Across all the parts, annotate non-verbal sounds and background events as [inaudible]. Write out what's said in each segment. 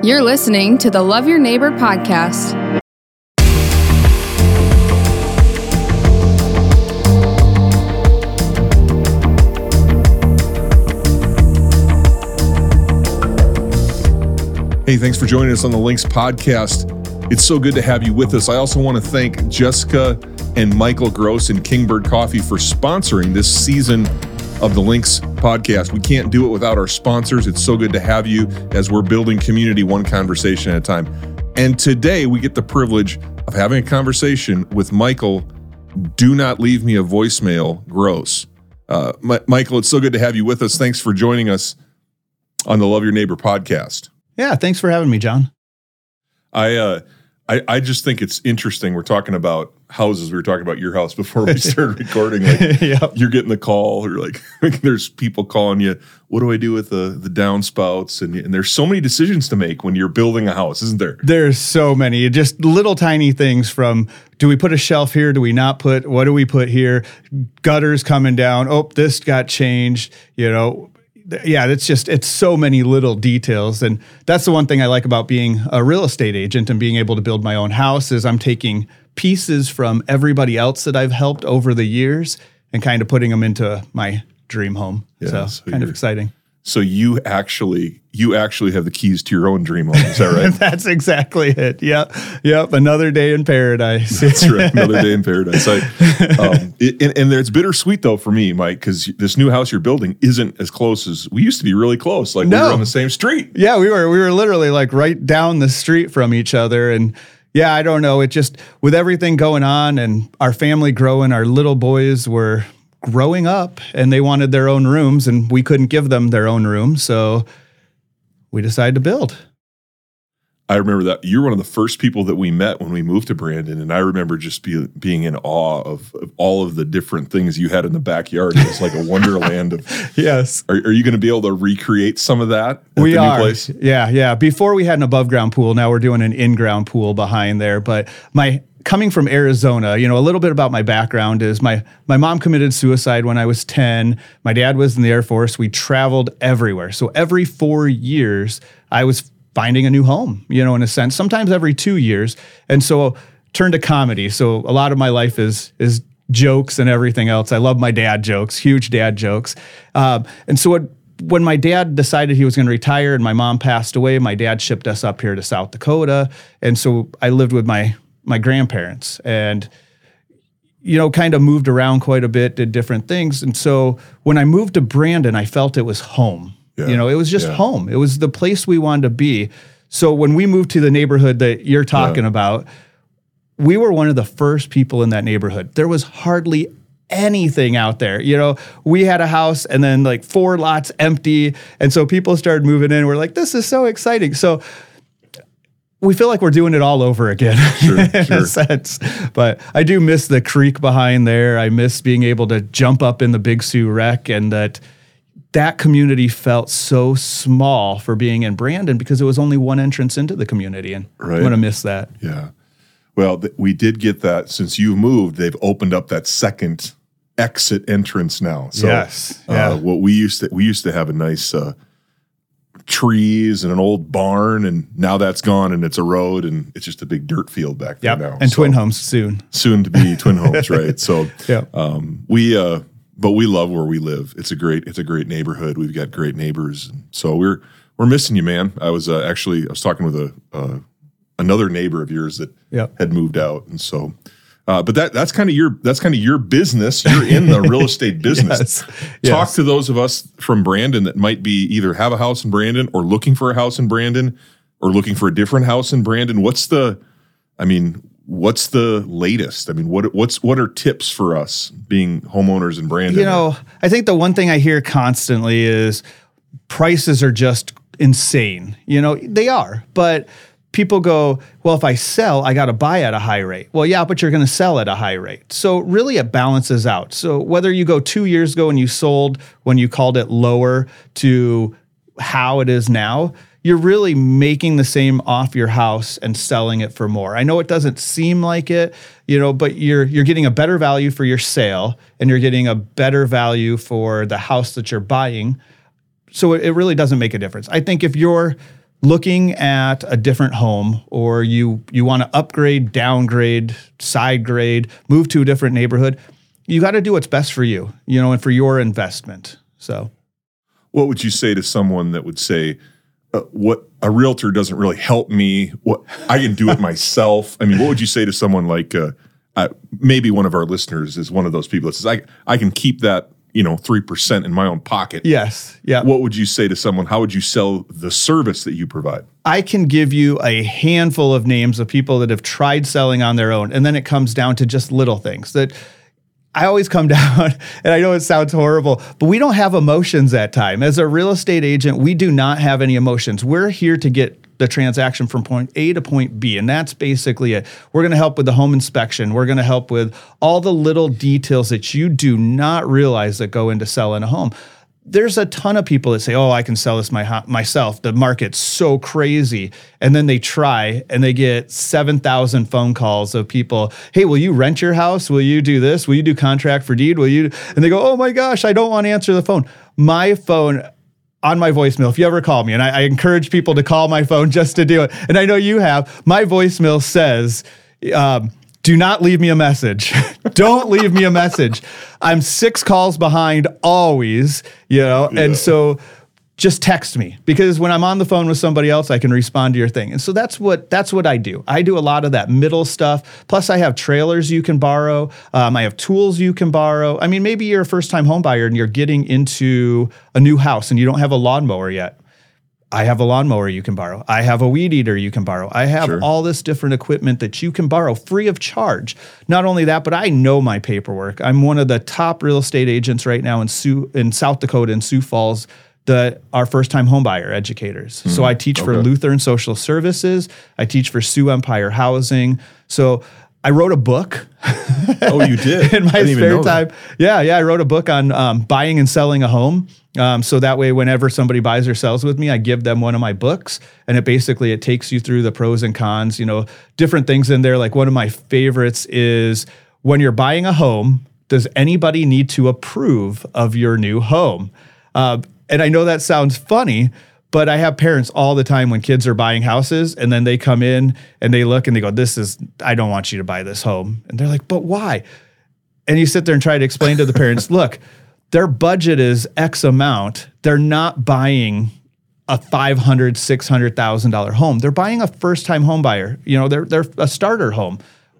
You're listening to the Love Your Neighbor podcast. Hey, thanks for joining us on the Lynx podcast. It's so good to have you with us. I also want to thank Jessica and Michael Gross and Kingbird Coffee for sponsoring this season of the Lynx podcast. We can't do it without our sponsors. It's so good to have you as we're building community one conversation at a time. And today we get the privilege of having a conversation with Michael. Do not leave me a voicemail, Gross. Uh, M- Michael, it's so good to have you with us. Thanks for joining us on the Love Your Neighbor podcast. Yeah, thanks for having me, John. I uh I, I just think it's interesting. We're talking about houses. We were talking about your house before we [laughs] started recording. Like [laughs] Yep. you're getting the call, or like [laughs] there's people calling you. What do I do with the the downspouts? And, and there's so many decisions to make when you're building a house, isn't there? There's so many, just little tiny things from do we put a shelf here? Do we not put? What do we put here? Gutters coming down. Oh, this got changed. You know, yeah, it's just it's so many little details, and that's the one thing I like about being a real estate agent and being able to build my own house is I'm taking pieces from everybody else that I've helped over the years and kind of putting them into my dream home. Yeah, so, so kind of exciting. So you actually you actually have the keys to your own dream home. Is that right? [laughs] That's exactly it. Yep. Yep. Another day in paradise. [laughs] That's right. Another day in [laughs] paradise. I, um, it, and, and it's bittersweet though for me, Mike, because this new house you're building isn't as close as we used to be. Really close, like we No. were on the same street. yeah, we were we were literally like right down the street from each other and yeah, I don't know. It just with everything going on and our family growing, our little boys were growing up and they wanted their own rooms and we couldn't give them their own room, so we decided to build. I remember that you're one of the first people that we met when we moved to Brandon, and I remember just be, being in awe of, of all of the different things you had in the backyard. It was like a wonderland of. [laughs] Yes. Are, are you going to be able to recreate some of that at we the are. new place? Yeah, yeah. Before we had an above ground pool, now we're doing an in ground pool behind there. But my coming from Arizona, you know, a little bit about my background is my my mom committed suicide when I was 10. My dad was in the Air Force. We traveled everywhere. So every 4 years I was finding a new home, you know, in a sense. Sometimes every 2 years. And so turned to comedy. So a lot of my life is is jokes and everything else. I love my dad jokes, huge dad jokes. Um, and so what when my dad decided he was going to retire and my mom passed away, my dad shipped us up here to South Dakota, and so I lived with my my grandparents and you know kind of moved around quite a bit, did different things, and so when I moved to Brandon, I felt it was home. Yeah. You know, it was just Yeah. home. It was the place we wanted to be. So when we moved to the neighborhood that you're talking about, we were one of the first people in that neighborhood. There was hardly anything out there. You know, we had a house and then like four lots empty. And so people started moving in. We're like, this is so exciting. So we feel like we're doing it all over again [laughs] in sure. a sense. But I do miss the creek behind there. I miss being able to jump up in the Big Sioux Rec and that that community felt so small for being in Brandon because it was only one entrance into the community. And Right. I'm going to miss that. Yeah. Well, th- we did get that since you moved. They've opened up that second exit entrance now. So, Yes, uh, yeah. what we used to we used to have a nice uh, trees and an old barn, and now that's gone, and it's a road, and it's just a big dirt field back there Yep. now. And So, twin homes soon. soon to be [laughs] twin homes, right? So, [laughs] yeah, um, we uh, but we love where we live. It's a great it's a great neighborhood. We've got great neighbors, so we're we're missing you, man. I was uh, actually I was talking with a uh, another neighbor of yours that Yep. had moved out, and so. Uh, but that that's kind of your that's kind of your business. You're in the real estate [laughs] business. Yes. Talk Yes. to those of us from Brandon that might be either have a house in Brandon or looking for a house in Brandon or looking for a different house in Brandon. What's the I mean, what's the latest? I mean, what what's what are tips for us being homeowners in Brandon? You know, I think the one thing I hear constantly is prices are just insane. You know, they are, but people go, well, if I sell, I got to buy at a high rate. Well, yeah, but you're going to sell at a high rate. So really it balances out. So whether you go two years ago and you sold when you called it lower to how it is now, you're really making the same off your house and selling it for more. I know it doesn't seem like it, you know, but you're you're getting a better value for your sale and you're getting a better value for the house that you're buying. So it, it really doesn't make a difference. I think if you're looking at a different home or you you want to upgrade, downgrade, side grade, move to a different neighborhood, you got to do what's best for you, you know, and for your investment. So, what would you say to someone that would say, uh, "What a realtor doesn't really help me. What I can do it [laughs] myself." I mean, what would you say to someone like uh, uh, maybe one of our listeners is one of those people that says, "I I can keep that." You know, three percent in my own pocket. Yes. Yeah. What would you say to someone? How would you sell the service that you provide? I can give you a handful of names of people that have tried selling on their own, and then it comes down to just little things that I always come [laughs] down, and I know it sounds horrible, but we don't have emotions at time. As a real estate agent, we do not have any emotions. We're here to get the transaction from point A to point B. And that's basically it. We're going to help with the home inspection. We're going to help with all the little details that you do not realize that go into selling a home there's a ton of people that say, "Oh, I can sell this my, myself." The market's so crazy, and then they try and they get seven thousand phone calls of people. Hey, will you rent your house? Will you do this? Will you do contract for deed? Will you? And they go, "Oh my gosh, I don't want to answer the phone." My phone on my voicemail, if you ever call me, and I, I encourage people to call my phone just to do it, and I know you have. My voicemail says. Um, do not leave me a message. [laughs] Don't leave me a message. I'm six calls behind always, you know, yeah. and so just text me because when I'm on the phone with somebody else, I can respond to your thing. And so that's what that's what I do. I do a lot of that middle stuff. Plus, I have trailers you can borrow. Um, I have tools you can borrow. I mean, maybe you're a first time home buyer and you're getting into a new house and you don't have a lawnmower yet. I have a lawnmower you can borrow. I have a weed eater you can borrow. I have sure. all this different equipment that you can borrow free of charge. Not only that, but I know my paperwork. I'm one of the top real estate agents right now in Sioux in South Dakota in Sioux Falls that are first time homebuyer educators. Mm-hmm. So I teach okay. for Lutheran Social Services. I teach for Sioux Empire Housing. So I wrote a book. [laughs] oh, you did [laughs] in my spare time. Yeah, yeah. I wrote a book on um, buying and selling a home. Um, so that way, whenever somebody buys or sells with me, I give them one of my books, and it basically it takes you through the pros and cons. You know, different things in there. Like one of my favorites is when you're buying a home. Does anybody need to approve of your new home? Uh, and I know that sounds funny, but I have parents all the time when kids are buying houses and then they come in and they look and they go, This is, I don't want you to buy this home. And they're like, But why? And you sit there and try to explain to the parents, [laughs] Look, their budget is X amount. They're not buying a five hundred, six hundred thousand dollar $600,000 home. They're buying a first time home buyer. You know, they're they're a starter home.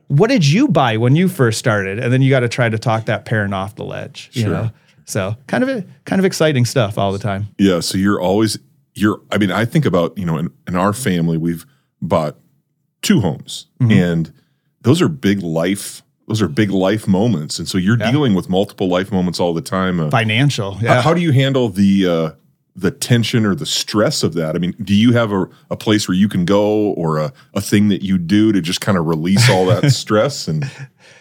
What did you buy when you first started? And then you got to try to talk that parent off the ledge. You sure. know, so kind of a, kind of exciting stuff all the time. Yeah. So you're always you're i mean i think about you know in, in our family we've bought two homes mm-hmm. and those are big life those are big life moments and so you're yeah. dealing with multiple life moments all the time uh, financial yeah. how, how, do you handle the uh, the tension or the stress of that i mean do you have a, a place where you can go or a, a thing that you do to just kind of release all that [laughs] stress and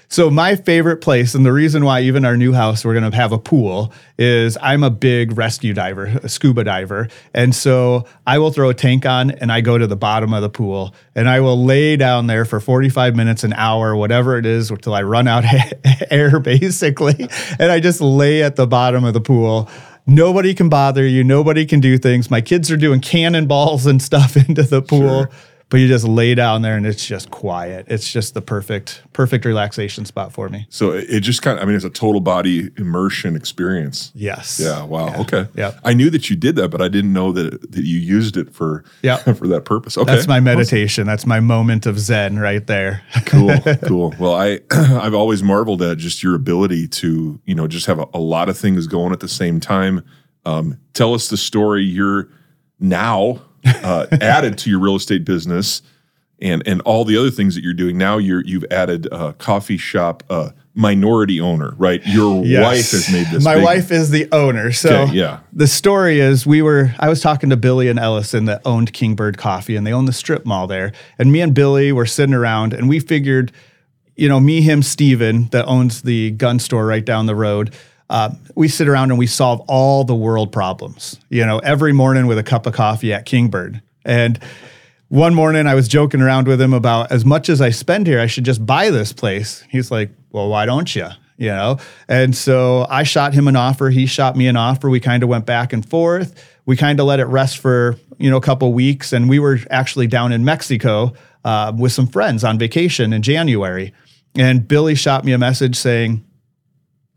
so my favorite place, and the reason why even our new house we're gonna have a pool is I'm a big rescue diver, a scuba diver, and so I will throw a tank on and I go to the bottom of the pool and I will lay down there for 45 minutes, an hour, whatever it is, until I run out [laughs] air, basically, and I just lay at the bottom of the pool. Nobody can bother you. Nobody can do things. My kids are doing cannonballs and stuff [laughs] into the pool. Sure but you just lay down there and it's just quiet. It's just the perfect, perfect relaxation spot for me. So it just kind of, I mean, it's a total body immersion experience. Yes. Yeah. Wow. Yeah. Okay. Yeah. I knew that you did that, but I didn't know that that you used it for yeah [laughs] for that purpose. Okay. That's my meditation. Awesome. That's my moment of Zen right there. cool. [laughs] Cool. Well, I [clears throat] I've always marveled at just your ability to you know just have a, a lot of things going at the same time. Um, tell us the story. You're now uh, added to your real estate business and and all the other things that you're doing. Now you're you've added a coffee shop uh, minority owner right? Your yes. wife has made this my big, wife is the owner. So okay, yeah. the story is we were i was talking to billy and ellison that owned kingbird coffee and they own the strip mall there. And me and billy were sitting around and we figured you know me him steven that owns the gun store right down the road uh, we sit around and we solve all the world problems, you know, every morning with a cup of coffee at Kingbird. And one morning I was joking around with him about as much as I spend here, I should just buy this place. He's like, well, why don't you? You know? And so I shot him an offer. He shot me an offer. We kind of went back and forth. we kind of let it rest for you know a couple weeks, and we were actually down in Mexico uh, with some friends on vacation in January, and Billy shot me a message saying,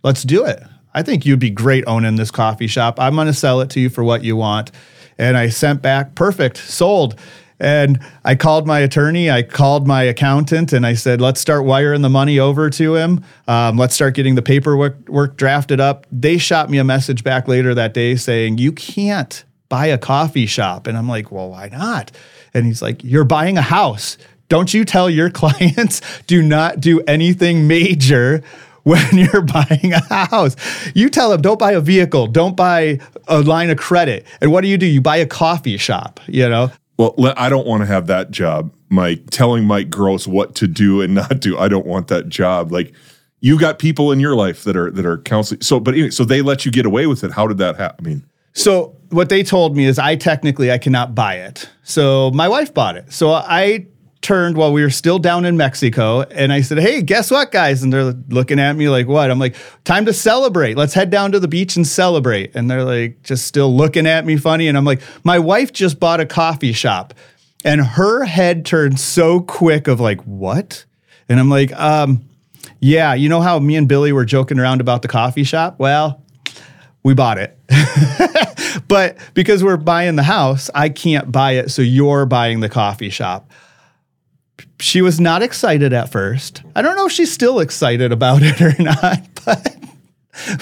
"Let's do it. I think you'd be great owning this coffee shop. I'm going to sell it to you for what you want." And I sent back, perfect, sold. And I called my attorney, I called my accountant, and I said, let's start wiring the money over to him. Um, let's start getting the paperwork work drafted up. They shot me a message back later that day saying, you can't buy a coffee shop. And I'm like, well, why not? And he's like, you're buying a house. Don't you tell your [laughs] clients, do not do anything major when [laughs] you're buying a house. You tell them, don't buy a vehicle, don't buy a line of credit. And what do you do? You buy a coffee shop, you know? Well, I don't want to have that job, Mike. Telling Mike Gross what to do and [laughs] not do. I don't want that job. Like you got people in your life that are that are counseling. So, but anyway, so they let you get away with it. How did that happen? I mean, so what they told me is I technically I cannot buy it. So my wife bought it. So I turned while we were still down in Mexico and I said, Hey, guess what, guys? And they're looking at me like, What? I'm like, Time to celebrate. Let's head down to the beach and celebrate. And they're like, just still looking at me funny. And I'm like, My wife just bought a coffee shop. And her head turned so quick of like, What? And I'm like, um, yeah, you know how me and Billy were joking around about the coffee shop? Well, we bought it. [laughs] but because we're buying the house, I can't buy it. So you're buying the coffee shop she was not excited at first. I don't know if she's still excited about [laughs] it or not, but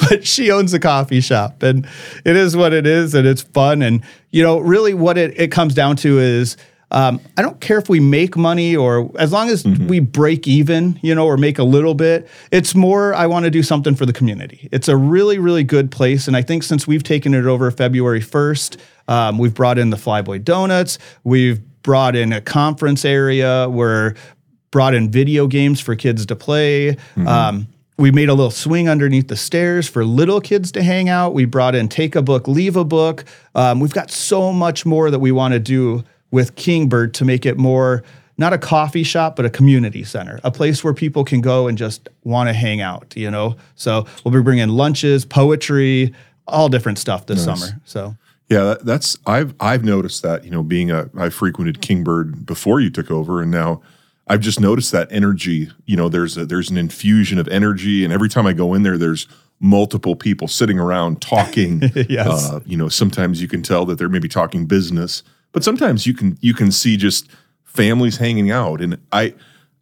but she owns a coffee shop and it is what it is and it's fun and you know really what it, it comes down to is um, I don't care if we make money or as long as mm-hmm. we break even, you know, or make a little bit. It's more I want to do something for the community. It's a really, really good place. And I think since we've taken it over February 1st, um, we've brought in the Flyboy Donuts. We've brought in a conference area. We're brought in video games for kids to play. Mm-hmm. Um, we made a little swing underneath the stairs for little kids to hang out. We brought in take a book, leave a book. Um, we've got so much more that we want to do with Kingbird to make it more not a coffee shop, but a community center, a place where people can go and just want to hang out, you know? So we'll be bringing lunches, poetry, all different stuff this nice. summer. So yeah, that's I've I've noticed that you know being a I frequented Kingbird before you took over, and now I've just noticed that energy. You know, there's a, there's an infusion of energy, and every time I go in there, there's multiple people sitting around talking. [laughs] yes. Uh, you know, sometimes you can tell that they're maybe talking business, but sometimes you can you can see just families hanging out, and I.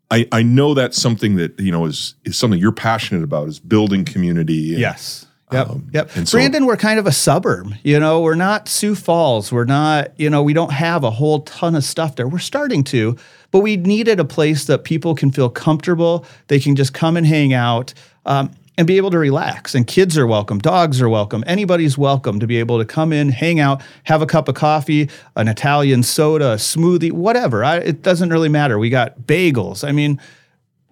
I, I know that's something that you know is is something you're passionate about is building community. Yes Yep. Um, yep. So, Brandon, we're kind of a suburb. You know, we're not Sioux Falls. We're not, you know, we don't have a whole ton of stuff there. We're starting to, but we needed a place that people can feel comfortable. They can just come and hang out um, and be able to relax. And kids are welcome, dogs are welcome, anybody's welcome to be able to come in, hang out, have a cup of coffee, an Italian soda, a smoothie, whatever. I, it doesn't really matter. We got bagels. I mean,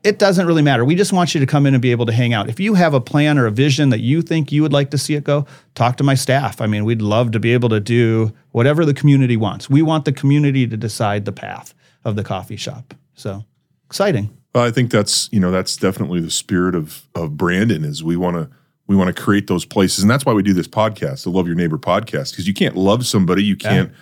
it doesn't really matter. We just want you to come in and be able to hang out. If you have a plan or a vision that you think you would like to see it go, talk to my staff. I mean, we'd love to be able to do whatever the community wants. We want the community to decide the path of the coffee shop. So exciting. Well, I think that's you know that's definitely the spirit of of Brandon is we want to we want to create those places, and that's why we do this podcast, the Love Your Neighbor podcast, because you can't love somebody you can't yeah.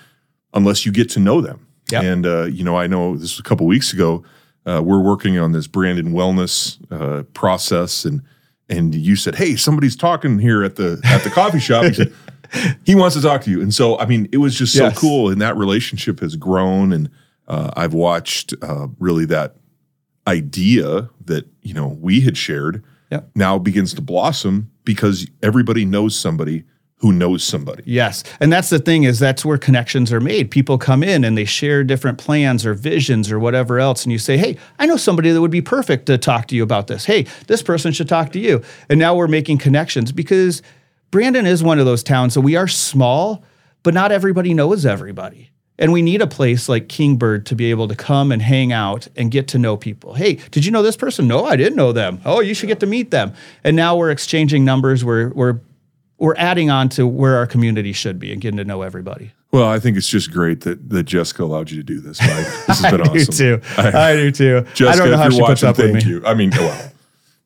unless you get to know them. Yep. And uh, you know, I know this was a couple weeks ago uh, we're working on this Brandon wellness uh, process, and and you said, "Hey, somebody's talking here at the at the coffee shop." He said, [laughs] "He wants to talk to you," and so I mean, it was just so yes. cool, and that relationship has grown, and uh, I've watched uh, really that idea that you know we had shared now begins to blossom because everybody knows somebody who knows somebody. Yes. And that's the thing is that's where connections are made. People come in and they share different plans or visions or whatever else and you say, "Hey, I know somebody that would be perfect to talk to you about this. Hey, this person should talk to you." And now we're making connections because Brandon is one of those towns so we are small, but not everybody knows everybody. And we need a place like Kingbird to be able to come and hang out and get to know people. Hey, did you know this person? No, I didn't know them. Oh, you should get to meet them. And now we're exchanging numbers. We're, we're we're adding on to where our community should be and getting to know everybody. Well, I think it's just great that, that Jessica allowed you to do this, Mike. This has [laughs] been I awesome. Do too. I, I do too. Jessica, I don't know how she watching, puts up thank with me. you. I mean, well,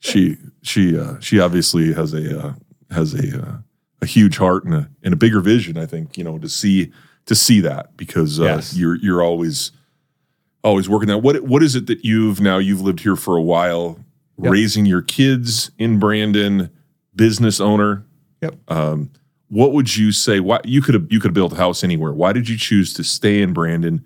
she she uh, she obviously has a uh, has a uh, a huge heart and a and a bigger vision. I think you know to see to see that because uh, Yes. you're you're always always working that. What what is it that you've now you've lived here for a while, Yep. raising your kids in Brandon, business owner. Yep. Um, what would you say? Why you could have you could have built a house anywhere? Why did you choose to stay in Brandon?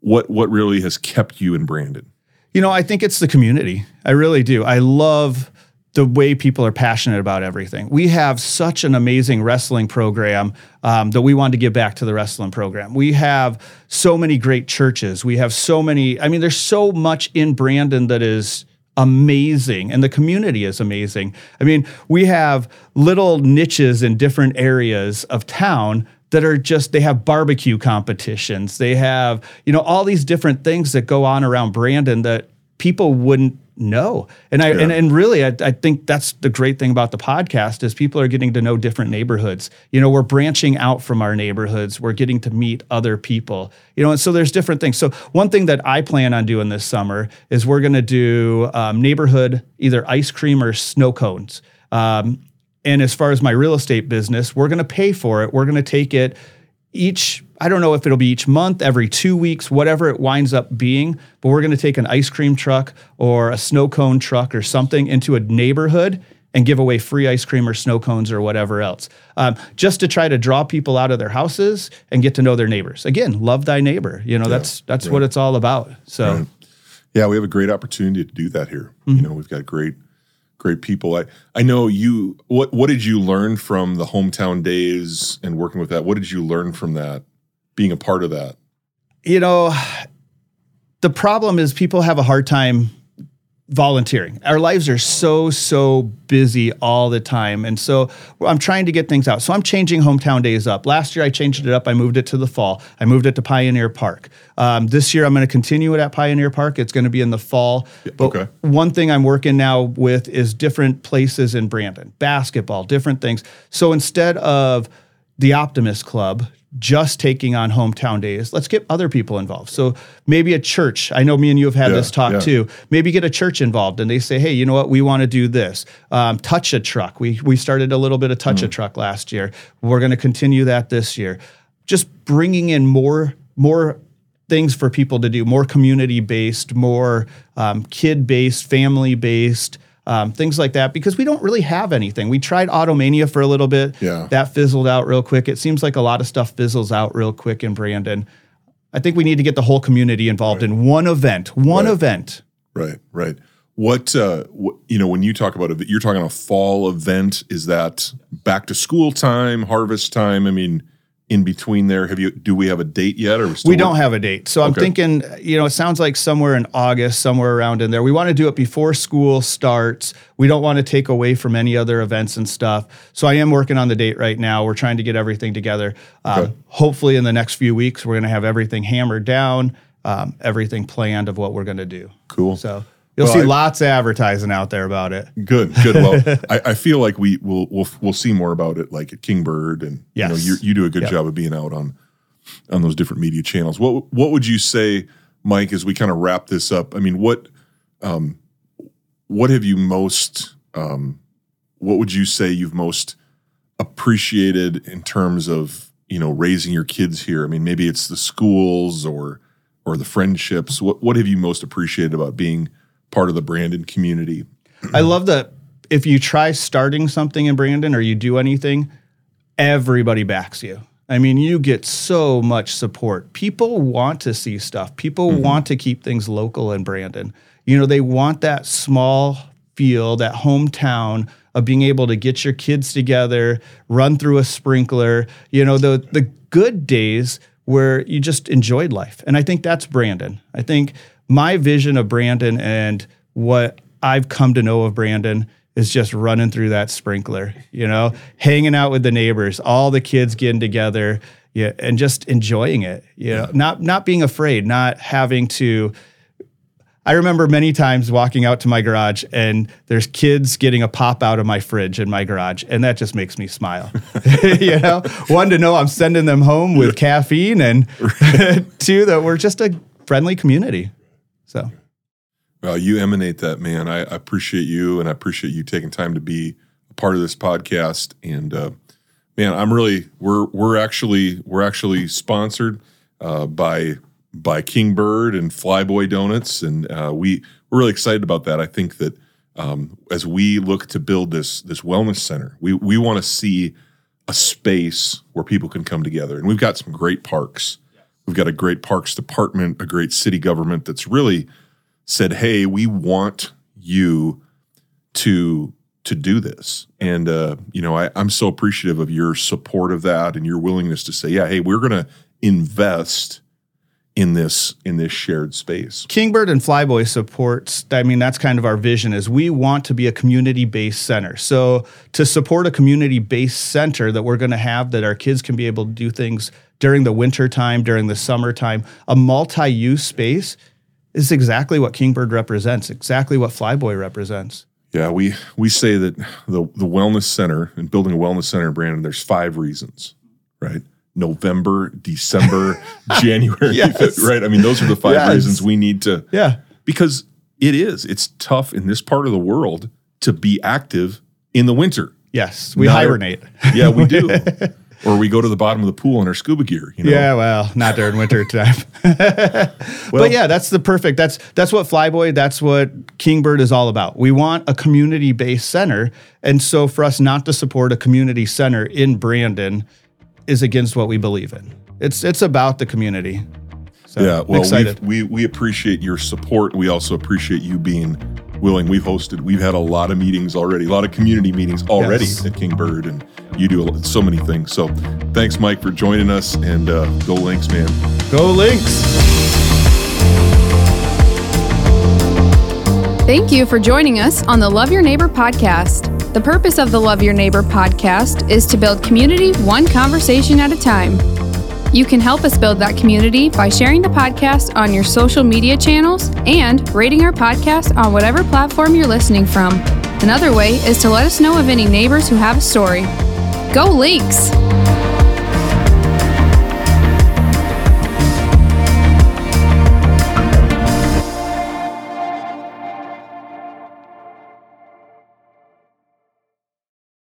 What what really has kept you in Brandon? You know, I think it's the community. I really do. I love the way people are passionate about everything. We have such an amazing wrestling program um, that we wanted to give back to the wrestling program. We have so many great churches. We have so many, I mean, there's so much in Brandon that is amazing and the community is amazing. I mean, we have little niches in different areas of town that are just they have barbecue competitions. They have, you know, all these different things that go on around Brandon that people wouldn't know. And I and, and really I, I think that's the great thing about the podcast is people are getting to know different neighborhoods. You know, we're branching out from our neighborhoods. We're getting to meet other people. You know, and so there's different things. So one thing that I plan on doing this summer is we're going to do um, neighborhood either ice cream or snow cones. Um, and as far as my real estate business, we're going to pay for it. We're going to take it each, I don't know if it'll be each month, every two weeks, whatever it winds up being, but we're going to take an ice cream truck or a snow cone truck or something into a neighborhood and give away free ice cream or snow cones or whatever else, um, just to try to draw people out of their houses and get to know their neighbors. Again, love thy neighbor. You know, that's that's what it's all about. So. Yeah, we have a great opportunity to do that here. You know, we've got great, great people. I I know you. What what did you learn from the hometown days and working with that? What did you learn from that? Being a part of that. you know, the problem is people have a hard time volunteering. Our lives are so, so busy all the time. And so I'm trying to get things out. So I'm changing hometown days up. Last year I changed it up. I moved it to the fall. I moved it to Pioneer Park. Um, this year I'm going to continue it at Pioneer Park. It's going to be in the fall. But okay. one thing I'm working now with is different places in Brandon, basketball, different things. So instead of the Optimist Club just taking on hometown days, let's get other people involved. So maybe a church. I know me and you have had Yeah, this talk yeah. too. Maybe get a church involved and they say, hey, you know what? We want to do this. Um, touch a truck. We, we started a little bit of touch a truck last year. We're going to continue that this year. Just bringing in more, more things for people to do, more community based, more um, kid based, family based. Um, things like that because we don't really have anything. We tried Automania for a little bit. Yeah. That fizzled out real quick. It seems like a lot of stuff fizzles out real quick in Brandon. I think we need to get the whole community involved in one event. One Right. event. Right, right. What uh, what, you know when you talk about it, you're talking a fall event. Is that back to school time, harvest time? I mean, in between there, have you? Do we have a date yet, or we, We don't have a date. So I'm thinking, you know, it sounds like somewhere in August, somewhere around in there. We want to do it before school starts. We don't want to take away from any other events and stuff. So I am working on the date right now. We're trying to get everything together. Um, Okay. Hopefully, in the next few weeks, we're going to have everything hammered down, um, everything planned of what we're going to do. Cool. So you'll Well, see I- lots of advertising out there about it. Good, good. Well, [laughs] I, I feel like we will we'll, we'll see more about it, like at Kingbird, and you know, you you do a good Yep. job of being out on on those different media channels. What what would you say, Mike, as we kind of wrap this up? I mean, what um, what have you most um, what would you say you've most appreciated in terms of you know raising your kids here? I mean, maybe it's the schools or or the friendships. What what have you most appreciated about being part of the Brandon community? I love that if you try starting something in Brandon or you do anything, everybody backs you. I mean, you get so much support. People want to see stuff. People mm-hmm. want to keep things local in Brandon. You know, they want that small feel, that hometown of being able to get your kids together, run through a sprinkler, you know, the the good days where you just enjoyed life. And I think that's Brandon. I think my vision of Brandon and what I've come to know of Brandon is just running through that sprinkler, you know, hanging out with the neighbors, all the kids getting together, yeah, and just enjoying it. You know, not not being afraid, not having to. I remember many times walking out to my garage and there's kids getting a pop out of my fridge in my garage, and that just makes me smile. [laughs] you know, one to know I'm sending them home with caffeine, and [laughs] [laughs] two that we're just a friendly community. So. Well, you emanate that, man. I, I appreciate you, and I appreciate you taking time to be a part of this podcast. And uh, man, I'm really we're we're actually we're actually sponsored uh, by by Kingbird and Flyboy Donuts, and uh, we we're really excited about that. I think that um, as we look to build this this wellness center, we we want to see a space where people can come together, and we've got some great parks. We've got a great parks department, a great city government that's really said, "Hey, we want you to to do this." And uh, you know, I, I'm so appreciative of your support of that and your willingness to say, "Yeah, hey, we're going to invest." In this in this shared space. Kingbird and Flyboy supports. I mean, that's kind of our vision. Is we want to be a community based center. So to support a community based center that we're going to have that our kids can be able to do things during the winter time, during the summertime, a multi use space is exactly what Kingbird represents. Exactly what Flyboy represents. Yeah, we we say that the the wellness center and building a wellness center in Brandon. There's five reasons, right? November, December, [laughs] January, Yes. right? I mean, those are the five Yes. reasons we need to, Yeah. because it is, it's tough in this part of the world to be active in the winter. Yes. We hibernate. Yeah, we do. [laughs] or we go to the bottom of the pool in our scuba gear, you know? Yeah, well, not during winter [laughs] time. but yeah, that's the perfect. That's that's what Flyboy, that's what Kingbird is all about. We want a community-based center, and so for us not to support a community center in Brandon is against what we believe in. It's it's about the community. So Yeah, well, excited. we've- we we appreciate your support. We also appreciate you being willing. We've hosted, we've had a lot of meetings already, a lot of community meetings already Yes. at Kingbird, and you do lot- so many things. So, thanks, Mike, for joining us, and uh, go Lynx, man. Go Lynx. Thank you for joining us on the Love Your Neighbor podcast. The purpose of the Love Your Neighbor podcast is to build community one conversation at a time. You can help us build that community by sharing the podcast on your social media channels and rating our podcast on whatever platform you're listening from. Another way is to let us know of any neighbors who have a story. Go Lynx!